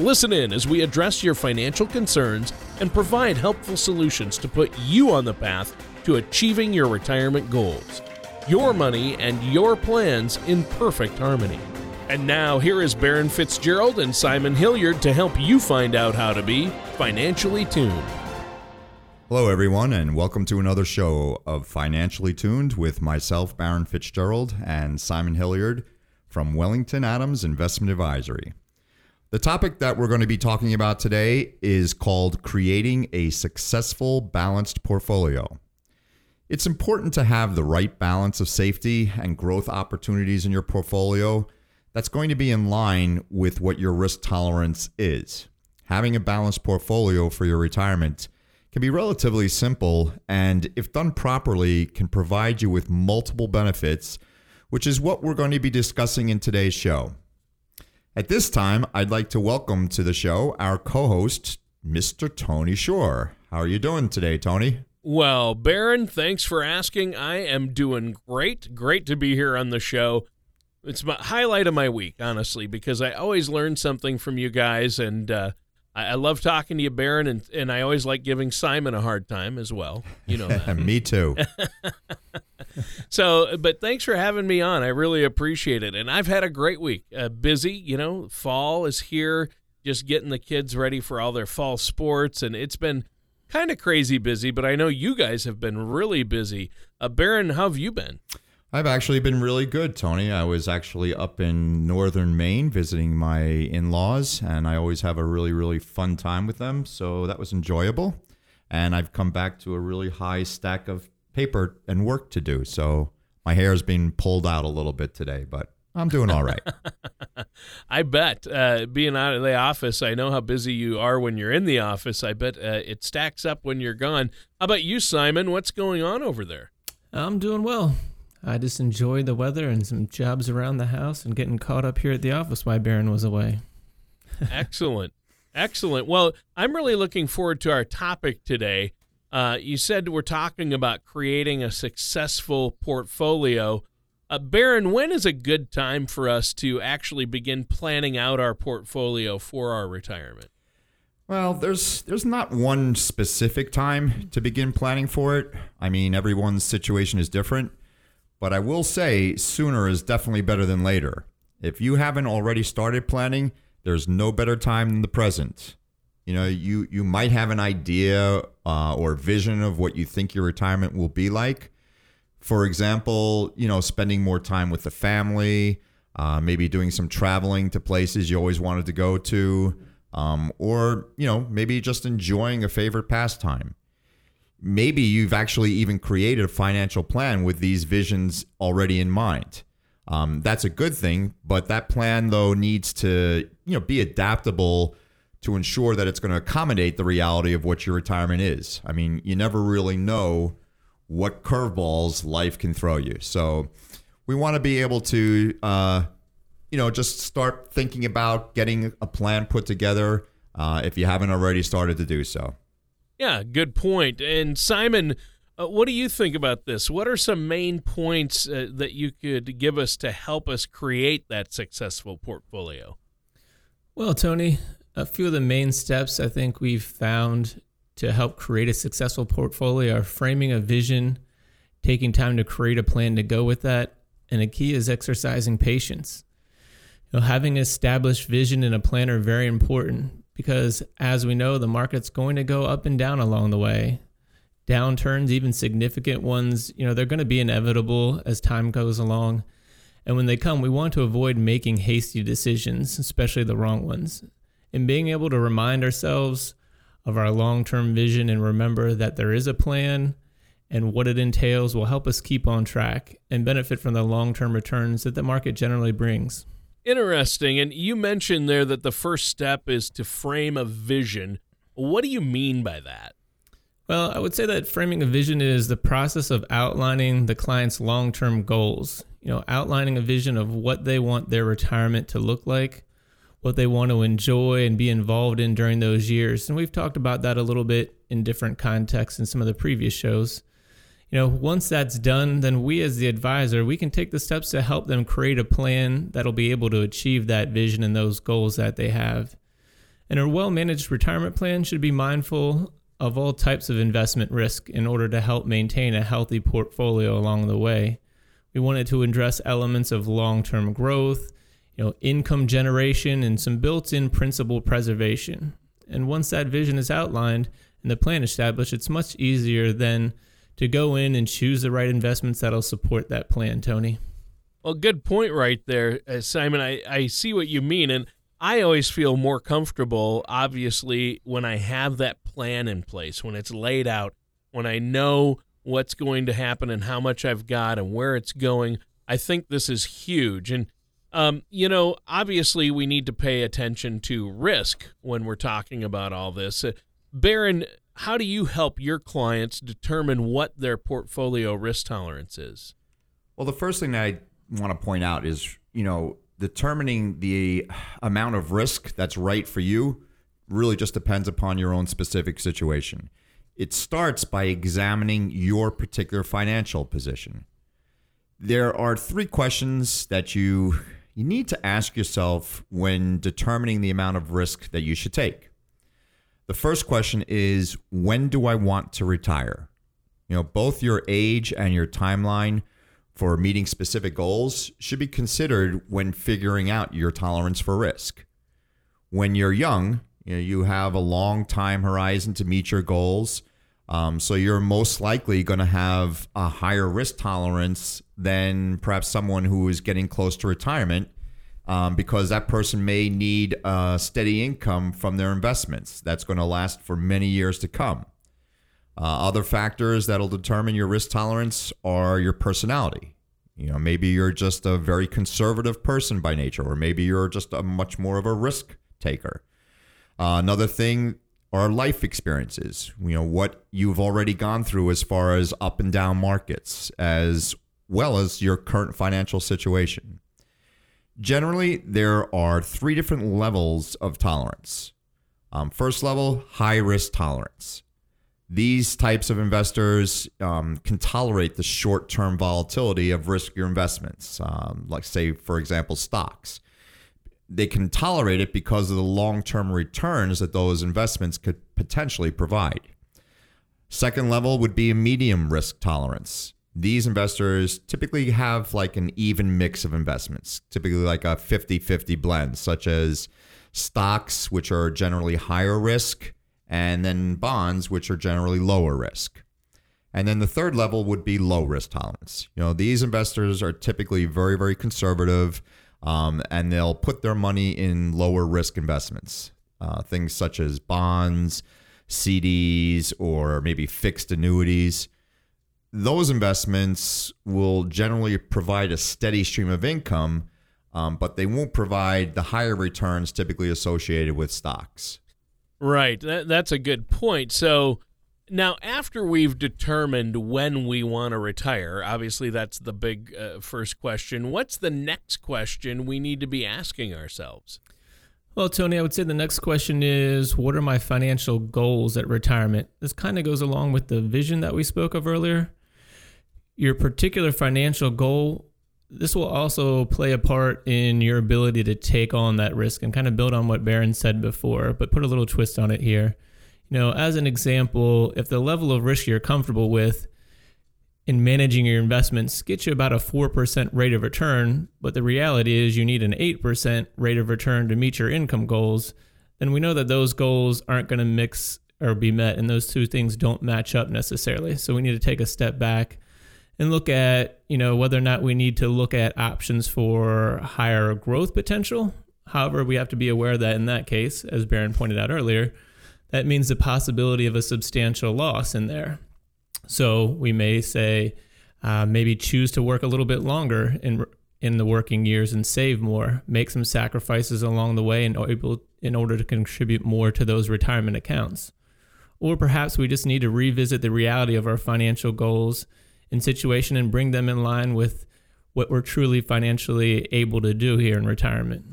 Listen in as we address your financial concerns and provide helpful solutions to put you on the path to achieving your retirement goals. Your money and your plans in perfect harmony. And now, here is Baron Fitzgerald and Simon Hilliard to help you find out how to be financially tuned. Hello, everyone, and welcome to another show of Financially Tuned with myself, Baron Fitzgerald, and Simon Hilliard from Wellington Adams Investment Advisory. The topic that we're going to be talking about today is called creating a successful balanced portfolio. It's important to have the right balance of safety and growth opportunities in your portfolio that's going to be in line with what your risk tolerance is. Having a balanced portfolio for your retirement can be relatively simple and, if done properly, can provide you with multiple benefits, which is what we're going to be discussing in today's show. At this time, I'd like to welcome to the show our co host, Mr. Tony Shore. How are you doing today, Tony? Well, Baron, thanks for asking. I am doing great. Great to be here on the show. It's my highlight of my week, honestly, because I always learn something from you guys, and uh, I, I, love talking to you, Baron, and, and I always like giving Simon a hard time as well. You know that. Me too. so, but thanks for having me on. I really appreciate it. And I've had a great week. Uh, busy, you know, fall is here, just getting the kids ready for all their fall sports. And it's been kind of crazy busy, but I know you guys have been really busy. Uh, Baron, how have you been? I've actually been really good, Tony. I was actually up in northern Maine visiting my in laws, and I always have a really, really fun time with them. So that was enjoyable. And I've come back to a really high stack of paper and work to do. So my hair hair's being pulled out a little bit today, but I'm doing all right. I bet uh, being out of the office, I know how busy you are when you're in the office. I bet uh, it stacks up when you're gone. How about you, Simon? What's going on over there? I'm doing well. I just enjoy the weather and some jobs around the house and getting caught up here at the office while Baron was away. Excellent. Excellent. Well, I'm really looking forward to our topic today. Uh, you said we're talking about creating a successful portfolio. Uh, Baron, when is a good time for us to actually begin planning out our portfolio for our retirement? Well, there's there's not one specific time to begin planning for it. I mean, everyone's situation is different, but I will say sooner is definitely better than later. If you haven't already started planning, there's no better time than the present. You know, you you might have an idea uh, or vision of what you think your retirement will be like. For example, you know, spending more time with the family, uh, maybe doing some traveling to places you always wanted to go to, um, or you know, maybe just enjoying a favorite pastime. Maybe you've actually even created a financial plan with these visions already in mind. Um, that's a good thing, but that plan though needs to you know be adaptable to ensure that it's going to accommodate the reality of what your retirement is. I mean, you never really know what curveballs life can throw you. So we want to be able to, uh, you know, just start thinking about getting a plan put together uh, if you haven't already started to do so. Yeah, good point. And Simon, uh, what do you think about this? What are some main points uh, that you could give us to help us create that successful portfolio? Well, Tony, a few of the main steps I think we've found to help create a successful portfolio are framing a vision, taking time to create a plan to go with that, and a key is exercising patience. You know, having an established vision and a plan are very important because, as we know, the market's going to go up and down along the way. Downturns, even significant ones, you know, they're going to be inevitable as time goes along. And when they come, we want to avoid making hasty decisions, especially the wrong ones and being able to remind ourselves of our long term vision and remember that there is a plan and what it entails will help us keep on track and benefit from the long term returns that the market generally brings. Interesting. And you mentioned there that the first step is to frame a vision. What do you mean by that? Well, I would say that framing a vision is the process of outlining the client's long term goals. You know, outlining a vision of what they want their retirement to look like, what they want to enjoy and be involved in during those years. And we've talked about that a little bit in different contexts in some of the previous shows. You know, once that's done, then we as the advisor, we can take the steps to help them create a plan that'll be able to achieve that vision and those goals that they have. And a well managed retirement plan should be mindful of all types of investment risk in order to help maintain a healthy portfolio along the way. We wanted to address elements of long term growth, you know, income generation, and some built in principal preservation. And once that vision is outlined and the plan established, it's much easier then to go in and choose the right investments that'll support that plan, Tony. Well, good point right there, uh, Simon. I, I see what you mean. And I always feel more comfortable, obviously, when I have that plan in place, when it's laid out, when I know what's going to happen and how much I've got and where it's going. I think this is huge. And um, you know, obviously, we need to pay attention to risk when we're talking about all this. Uh, Baron, how do you help your clients determine what their portfolio risk tolerance is? Well, the first thing that I want to point out is, you know, determining the amount of risk that's right for you really just depends upon your own specific situation. It starts by examining your particular financial position. There are three questions that you you need to ask yourself when determining the amount of risk that you should take. The first question is when do I want to retire? You know, both your age and your timeline for meeting specific goals should be considered when figuring out your tolerance for risk. When you're young, you know, you have a long time horizon to meet your goals. Um, so you're most likely going to have a higher risk tolerance than perhaps someone who is getting close to retirement um, because that person may need a steady income from their investments that's going to last for many years to come. Uh, other factors that'll determine your risk tolerance are your personality. You know, maybe you're just a very conservative person by nature, or maybe you're just a much more of a risk taker. Uh, another thing are life experiences. You know, what you've already gone through as far as up and down markets, as well as your current financial situation. Generally, there are three different levels of tolerance. Um, first level, high risk tolerance. These types of investors um, can tolerate the short term volatility of riskier investments, um, like, say, for example, stocks. They can tolerate it because of the long term returns that those investments could potentially provide. Second level would be a medium risk tolerance these investors typically have like an even mix of investments, typically like a 50 50 blend, such as stocks, which are generally higher risk, and then bonds, which are generally lower risk. And then the third level would be low risk tolerance. You know, these investors are typically very, very conservative, um, and they'll put their money in lower risk investments, uh, things such as bonds, CDs, or maybe fixed annuities those investments will generally provide a steady stream of income, um, but they won't provide the higher returns typically associated with stocks. Right. That, that's a good point. So now, after we've determined when we want to retire, obviously that's the big uh, first question. What's the next question we need to be asking ourselves? Well, Tony, I would say the next question is what are my financial goals at retirement? This kind of goes along with the vision that we spoke of earlier your particular financial goal this will also play a part in your ability to take on that risk and kind of build on what Baron said before, but put a little twist on it here. You know, as an example, if the level of risk you're comfortable with in managing your investments gets you about a 4% rate of return, but the reality is you need an 8% rate of return to meet your income goals, then we know that those goals aren't going to mix or be met, and those two things don't match up necessarily. So we need to take a step back and look at you know whether or not we need to look at options for higher growth potential. However, we have to be aware that in that case, as Baron pointed out earlier, that means the possibility of a substantial loss in there. So we may say uh, maybe choose to work a little bit longer in in the working years and save more, make some sacrifices along the way, and able in order to contribute more to those retirement accounts. Or perhaps we just need to revisit the reality of our financial goals and situation and bring them in line with what we're truly financially able to do here in retirement.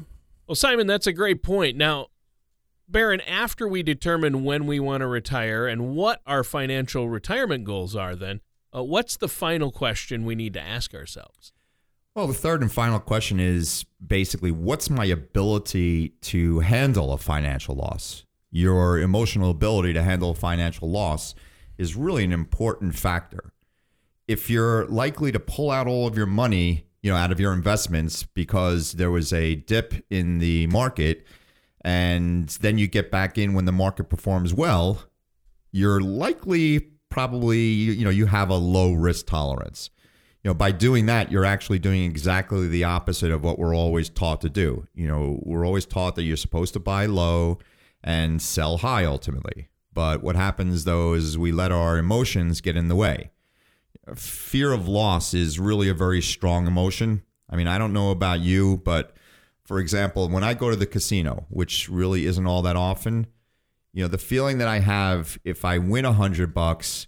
Well, Simon, that's a great point. Now, Baron, after we determine when we want to retire and what our financial retirement goals are, then, uh, what's the final question we need to ask ourselves? Well, the third and final question is basically what's my ability to handle a financial loss? Your emotional ability to handle financial loss is really an important factor. If you're likely to pull out all of your money, you know, out of your investments because there was a dip in the market and then you get back in when the market performs well, you're likely probably you know you have a low risk tolerance. You know, by doing that, you're actually doing exactly the opposite of what we're always taught to do. You know, we're always taught that you're supposed to buy low and sell high ultimately. But what happens though is we let our emotions get in the way. Fear of loss is really a very strong emotion. I mean, I don't know about you, but for example, when I go to the casino, which really isn't all that often, you know, the feeling that I have if I win a hundred bucks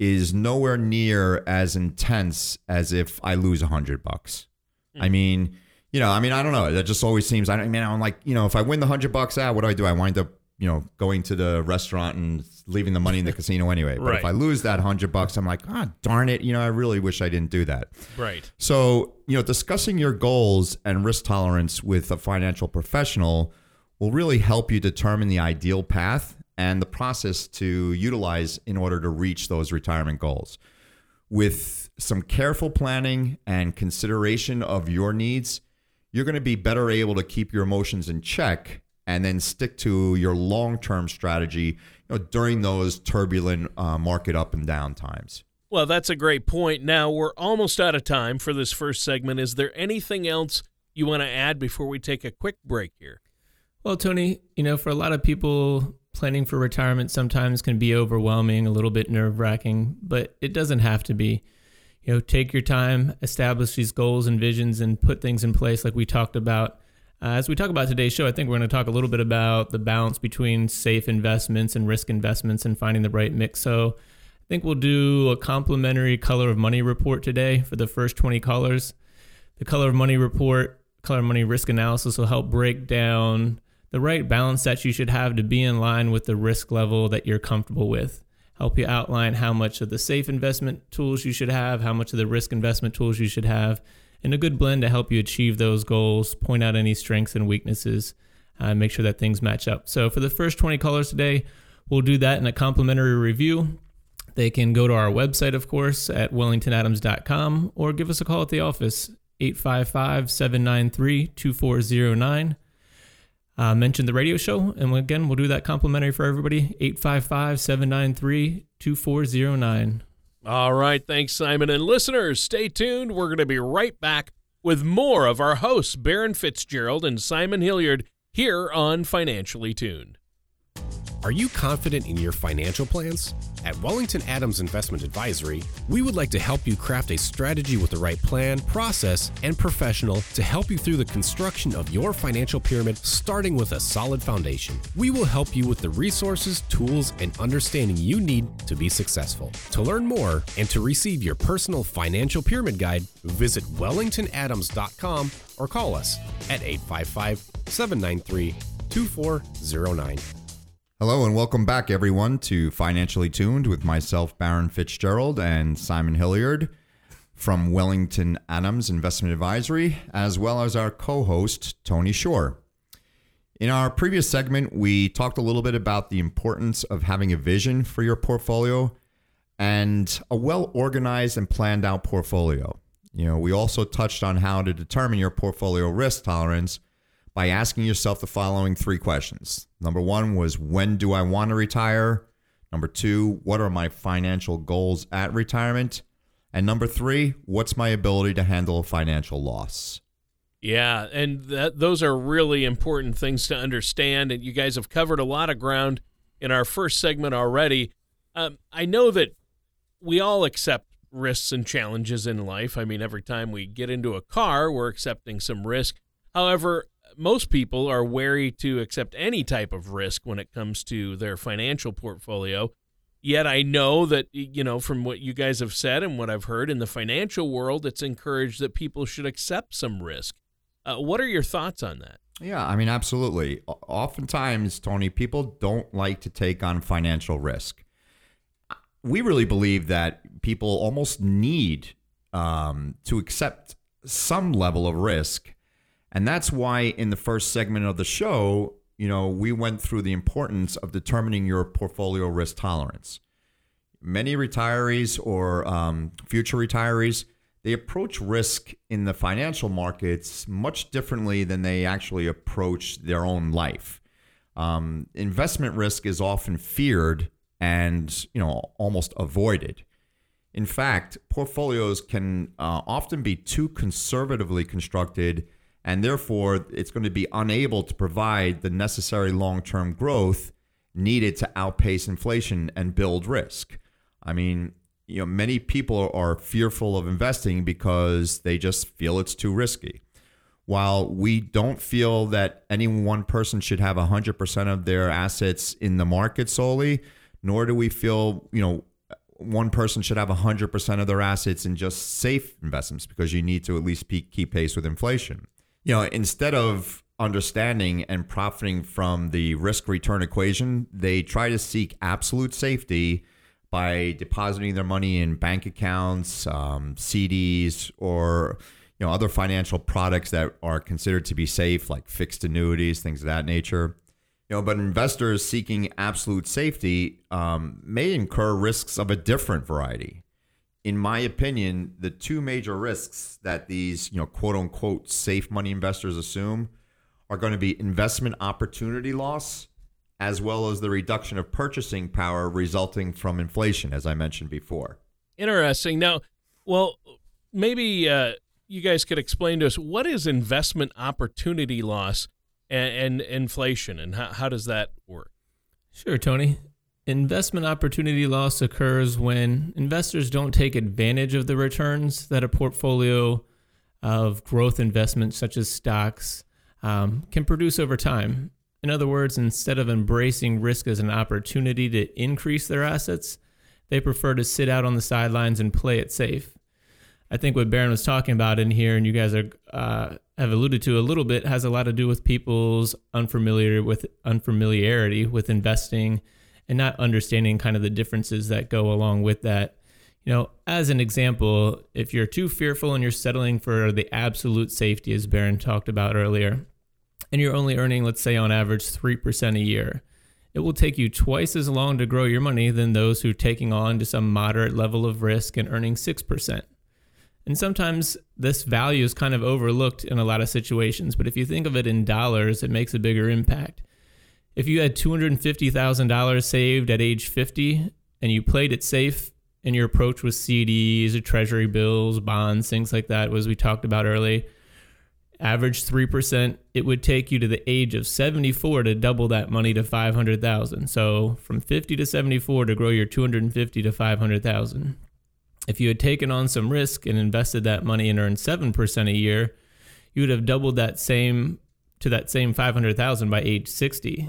is nowhere near as intense as if I lose a hundred bucks. Mm. I mean, you know, I mean, I don't know. That just always seems. I mean, I'm like, you know, if I win the hundred bucks out, what do I do? I wind up, you know, going to the restaurant and leaving the money in the casino anyway. But right. if I lose that hundred bucks, I'm like, ah, darn it. You know, I really wish I didn't do that. Right. So, you know, discussing your goals and risk tolerance with a financial professional will really help you determine the ideal path and the process to utilize in order to reach those retirement goals. With some careful planning and consideration of your needs, you're going to be better able to keep your emotions in check and then stick to your long-term strategy you know, during those turbulent uh, market up and down times. Well, that's a great point. Now we're almost out of time for this first segment. Is there anything else you want to add before we take a quick break here? Well, Tony, you know, for a lot of people, planning for retirement sometimes can be overwhelming, a little bit nerve wracking, but it doesn't have to be. You know, take your time, establish these goals and visions, and put things in place like we talked about. Uh, as we talk about today's show, I think we're going to talk a little bit about the balance between safe investments and risk investments and finding the right mix. So, I think we'll do a complimentary color of money report today for the first 20 callers. The color of money report, color of money risk analysis will help break down the right balance that you should have to be in line with the risk level that you're comfortable with. Help you outline how much of the safe investment tools you should have, how much of the risk investment tools you should have, and a good blend to help you achieve those goals, point out any strengths and weaknesses, uh, make sure that things match up. So, for the first 20 callers today, we'll do that in a complimentary review. They can go to our website, of course, at wellingtonadams.com or give us a call at the office, 855 793 2409 uh, mention the radio show. And again, we'll do that complimentary for everybody 855 793 2409. All right. Thanks, Simon. And listeners, stay tuned. We're going to be right back with more of our hosts, Baron Fitzgerald and Simon Hilliard, here on Financially Tuned. Are you confident in your financial plans? At Wellington Adams Investment Advisory, we would like to help you craft a strategy with the right plan, process, and professional to help you through the construction of your financial pyramid, starting with a solid foundation. We will help you with the resources, tools, and understanding you need to be successful. To learn more and to receive your personal financial pyramid guide, visit wellingtonadams.com or call us at 855 793 2409. Hello and welcome back, everyone, to Financially Tuned with myself, Baron Fitzgerald, and Simon Hilliard from Wellington Adams Investment Advisory, as well as our co host, Tony Shore. In our previous segment, we talked a little bit about the importance of having a vision for your portfolio and a well organized and planned out portfolio. You know, we also touched on how to determine your portfolio risk tolerance by asking yourself the following three questions. Number one was, when do I want to retire? Number two, what are my financial goals at retirement? And number three, what's my ability to handle a financial loss? Yeah, and that, those are really important things to understand. And you guys have covered a lot of ground in our first segment already. Um, I know that we all accept risks and challenges in life. I mean, every time we get into a car, we're accepting some risk. However, most people are wary to accept any type of risk when it comes to their financial portfolio. Yet I know that, you know, from what you guys have said and what I've heard in the financial world, it's encouraged that people should accept some risk. Uh, what are your thoughts on that? Yeah, I mean, absolutely. Oftentimes, Tony, people don't like to take on financial risk. We really believe that people almost need um, to accept some level of risk. And that's why in the first segment of the show, you know, we went through the importance of determining your portfolio risk tolerance. Many retirees or um, future retirees, they approach risk in the financial markets much differently than they actually approach their own life. Um, investment risk is often feared and you know almost avoided. In fact, portfolios can uh, often be too conservatively constructed and therefore it's going to be unable to provide the necessary long-term growth needed to outpace inflation and build risk. I mean, you know, many people are fearful of investing because they just feel it's too risky. While we don't feel that any one person should have 100% of their assets in the market solely, nor do we feel, you know, one person should have 100% of their assets in just safe investments because you need to at least keep pace with inflation you know, instead of understanding and profiting from the risk return equation, they try to seek absolute safety by depositing their money in bank accounts, um, CDs, or you know other financial products that are considered to be safe, like fixed annuities, things of that nature. You know, but investors seeking absolute safety um, may incur risks of a different variety in my opinion, the two major risks that these, you know, quote unquote safe money investors assume are going to be investment opportunity loss as well as the reduction of purchasing power resulting from inflation, as I mentioned before. Interesting. Now, well, maybe uh, you guys could explain to us what is investment opportunity loss and, and inflation, and how, how does that work? Sure, Tony. Investment opportunity loss occurs when investors don't take advantage of the returns that a portfolio of growth investments, such as stocks, um, can produce over time. In other words, instead of embracing risk as an opportunity to increase their assets, they prefer to sit out on the sidelines and play it safe. I think what Baron was talking about in here, and you guys are uh, have alluded to a little bit, has a lot to do with people's unfamiliar with unfamiliarity with investing and not understanding kind of the differences that go along with that. You know, as an example, if you're too fearful and you're settling for the absolute safety, as Baron talked about earlier, and you're only earning, let's say, on average 3% a year, it will take you twice as long to grow your money than those who are taking on to some moderate level of risk and earning 6%. And sometimes this value is kind of overlooked in a lot of situations, but if you think of it in dollars, it makes a bigger impact if you had $250,000 saved at age 50 and you played it safe and your approach was CDs or treasury bills, bonds, things like that, as we talked about early, average 3%, it would take you to the age of 74 to double that money to 500,000. So from 50 to 74 to grow your 250 to 500,000. If you had taken on some risk and invested that money and earned 7% a year, you would have doubled that same to that same 500,000 by age 60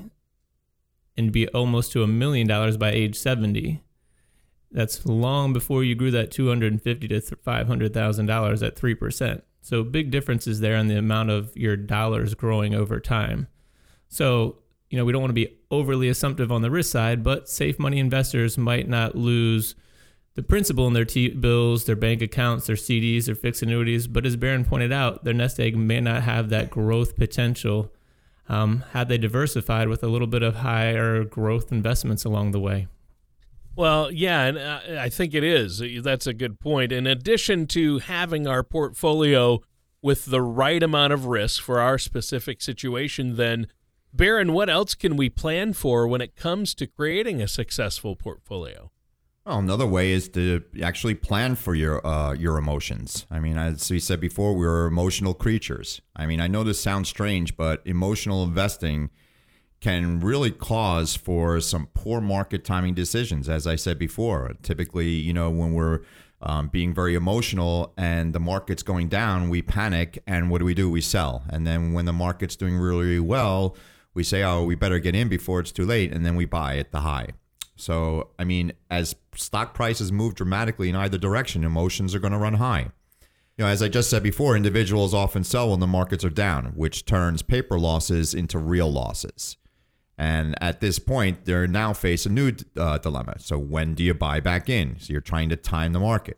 and be almost to a million dollars by age 70. That's long before you grew that 250 to $500,000 at 3%. So big differences there in the amount of your dollars growing over time. So, you know, we don't want to be overly assumptive on the risk side, but safe money investors might not lose the principal in their T bills, their bank accounts, their CDs, their fixed annuities. But as Baron pointed out, their nest egg may not have that growth potential um, had they diversified with a little bit of higher growth investments along the way. Well, yeah, and uh, I think it is. That's a good point. In addition to having our portfolio with the right amount of risk for our specific situation, then, Baron, what else can we plan for when it comes to creating a successful portfolio? Well, another way is to actually plan for your uh, your emotions. I mean, as we said before, we're emotional creatures. I mean, I know this sounds strange, but emotional investing can really cause for some poor market timing decisions. As I said before, typically, you know, when we're um, being very emotional and the market's going down, we panic and what do we do? We sell. And then when the market's doing really, really well, we say, oh, we better get in before it's too late. And then we buy at the high. So, I mean, as stock prices move dramatically in either direction, emotions are going to run high. You know, as I just said before, individuals often sell when the markets are down, which turns paper losses into real losses. And at this point, they're now face a new uh, dilemma. So when do you buy back in? So you're trying to time the market.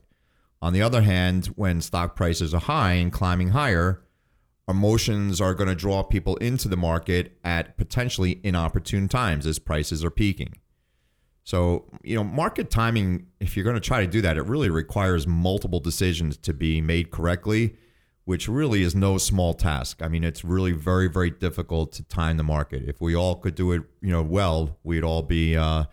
On the other hand, when stock prices are high and climbing higher, emotions are going to draw people into the market at potentially inopportune times as prices are peaking. So, you know, market timing, if you're going to try to do that, it really requires multiple decisions to be made correctly which really is no small task. I mean, it's really very, very difficult to time the market. If we all could do it, you know, well, we'd all be uh,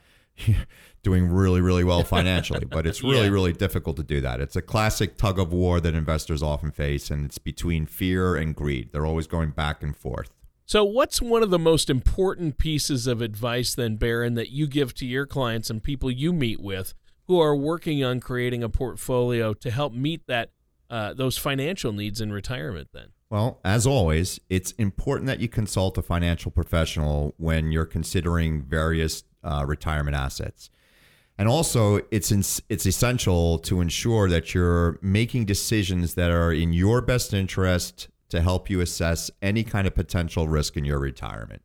doing really, really well financially. but it's really, yeah. really difficult to do that. It's a classic tug of war that investors often face, and it's between fear and greed. They're always going back and forth. So, what's one of the most important pieces of advice, then, Baron, that you give to your clients and people you meet with who are working on creating a portfolio to help meet that uh, those financial needs in retirement then? Well, as always, it's important that you consult a financial professional when you're considering various uh, retirement assets. And also, it's in, it's essential to ensure that you're making decisions that are in your best interest to help you assess any kind of potential risk in your retirement.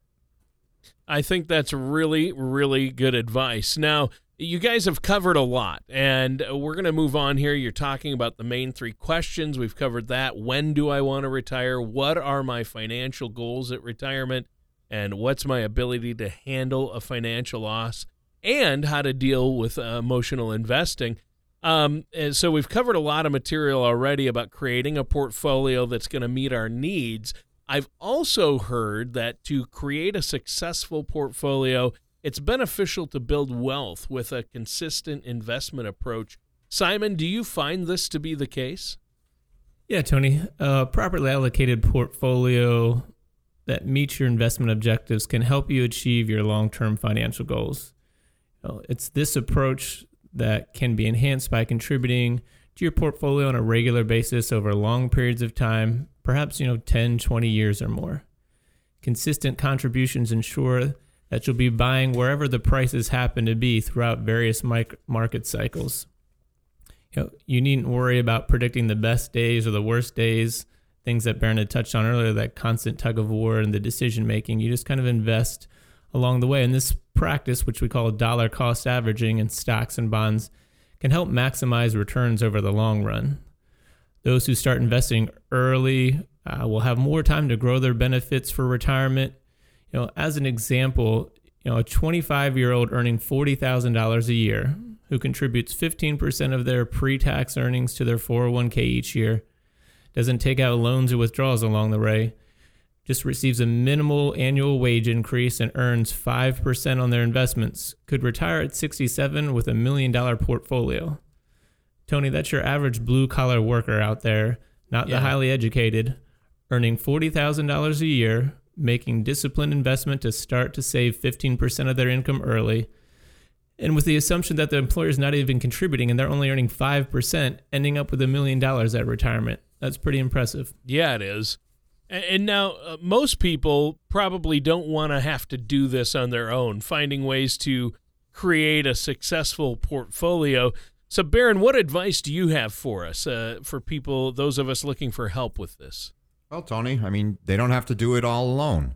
I think that's really, really good advice. Now, you guys have covered a lot, and we're going to move on here. You're talking about the main three questions. We've covered that. When do I want to retire? What are my financial goals at retirement? And what's my ability to handle a financial loss? And how to deal with uh, emotional investing. Um, and so we've covered a lot of material already about creating a portfolio that's going to meet our needs. I've also heard that to create a successful portfolio, it's beneficial to build wealth with a consistent investment approach. Simon, do you find this to be the case? Yeah, Tony. A properly allocated portfolio that meets your investment objectives can help you achieve your long term financial goals. it's this approach that can be enhanced by contributing to your portfolio on a regular basis over long periods of time, perhaps, you know, 10, 20 years or more. Consistent contributions ensure that you'll be buying wherever the prices happen to be throughout various market cycles. You, know, you needn't worry about predicting the best days or the worst days, things that Baron had touched on earlier, that constant tug of war and the decision making. You just kind of invest along the way. And this practice, which we call dollar cost averaging in stocks and bonds, can help maximize returns over the long run. Those who start investing early uh, will have more time to grow their benefits for retirement you know, as an example, you know, a 25 year old earning $40,000 a year who contributes 15% of their pre tax earnings to their 401k each year, doesn't take out loans or withdrawals along the way, just receives a minimal annual wage increase and earns 5% on their investments, could retire at 67 with a million dollar portfolio. Tony, that's your average blue collar worker out there, not yeah. the highly educated, earning $40,000 a year making disciplined investment to start to save 15% of their income early. And with the assumption that the employer is not even contributing and they're only earning 5%, ending up with a million dollars at retirement. That's pretty impressive. Yeah, it is. And now, uh, most people probably don't want to have to do this on their own, finding ways to create a successful portfolio. So, Baron, what advice do you have for us, uh, for people, those of us looking for help with this? Well, Tony, I mean, they don't have to do it all alone.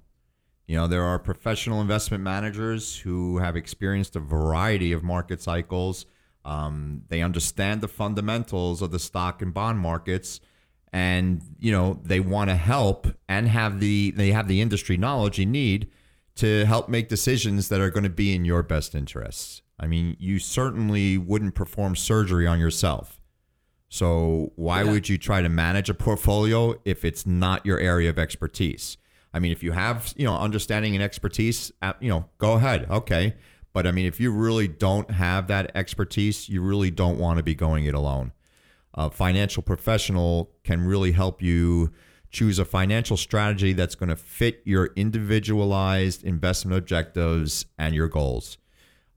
You know, there are professional investment managers who have experienced a variety of market cycles. Um, they understand the fundamentals of the stock and bond markets, and you know they want to help and have the they have the industry knowledge you need to help make decisions that are going to be in your best interests. I mean, you certainly wouldn't perform surgery on yourself. So why yeah. would you try to manage a portfolio if it's not your area of expertise? I mean, if you have, you know, understanding and expertise, uh, you know, go ahead. Okay. But I mean, if you really don't have that expertise, you really don't want to be going it alone. A financial professional can really help you choose a financial strategy that's going to fit your individualized investment objectives and your goals.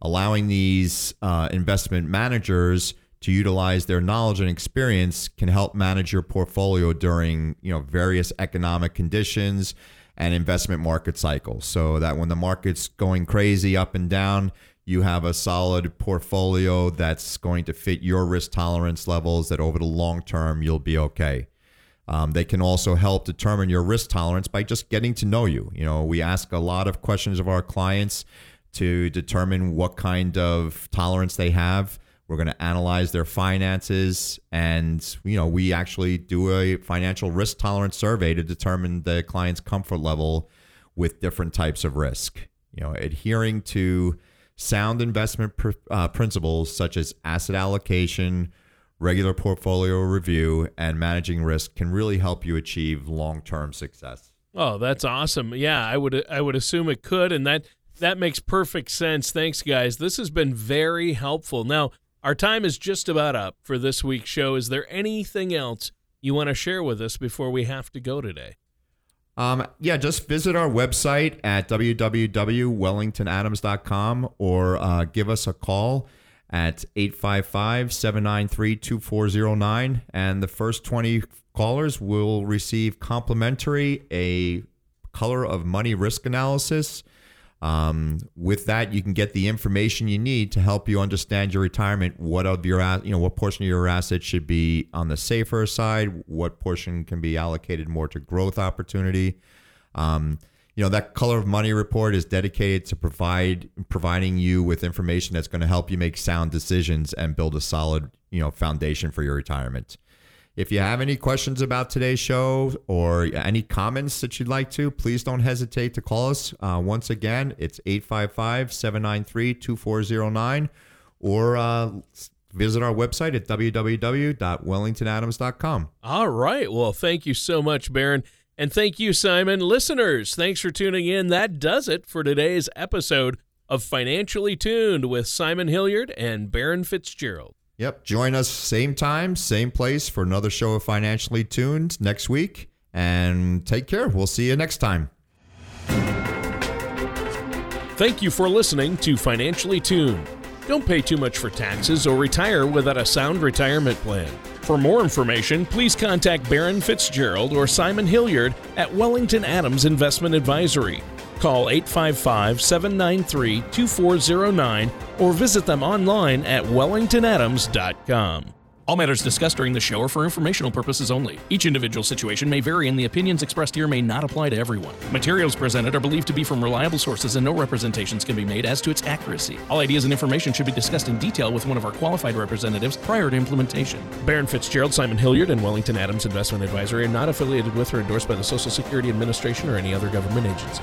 Allowing these uh, investment managers to utilize their knowledge and experience can help manage your portfolio during you know various economic conditions and investment market cycles so that when the market's going crazy up and down you have a solid portfolio that's going to fit your risk tolerance levels that over the long term you'll be okay. Um, they can also help determine your risk tolerance by just getting to know you. You know we ask a lot of questions of our clients to determine what kind of tolerance they have. We're going to analyze their finances, and you know we actually do a financial risk tolerance survey to determine the client's comfort level with different types of risk. You know, adhering to sound investment pr- uh, principles such as asset allocation, regular portfolio review, and managing risk can really help you achieve long-term success. Oh, that's awesome! Yeah, I would I would assume it could, and that that makes perfect sense. Thanks, guys. This has been very helpful. Now, our time is just about up for this week's show. Is there anything else you want to share with us before we have to go today? Um, yeah, just visit our website at www.wellingtonadams.com or uh, give us a call at 855 793 2409. And the first 20 callers will receive complimentary a color of money risk analysis um, with that, you can get the information you need to help you understand your retirement. What of your, you know, what portion of your assets should be on the safer side? What portion can be allocated more to growth opportunity? Um, you know, that color of money report is dedicated to provide providing you with information that's going to help you make sound decisions and build a solid, you know, foundation for your retirement. If you have any questions about today's show or any comments that you'd like to, please don't hesitate to call us. Uh, once again, it's 855 793 2409 or uh, visit our website at www.wellingtonadams.com. All right. Well, thank you so much, Baron. And thank you, Simon. Listeners, thanks for tuning in. That does it for today's episode of Financially Tuned with Simon Hilliard and Baron Fitzgerald. Yep. Join us same time, same place for another show of Financially Tuned next week. And take care. We'll see you next time. Thank you for listening to Financially Tuned. Don't pay too much for taxes or retire without a sound retirement plan. For more information, please contact Baron Fitzgerald or Simon Hilliard at Wellington Adams Investment Advisory. Call 855 793 2409 or visit them online at wellingtonadams.com. All matters discussed during the show are for informational purposes only. Each individual situation may vary, and the opinions expressed here may not apply to everyone. Materials presented are believed to be from reliable sources, and no representations can be made as to its accuracy. All ideas and information should be discussed in detail with one of our qualified representatives prior to implementation. Baron Fitzgerald, Simon Hilliard, and Wellington Adams Investment Advisory are not affiliated with or endorsed by the Social Security Administration or any other government agency.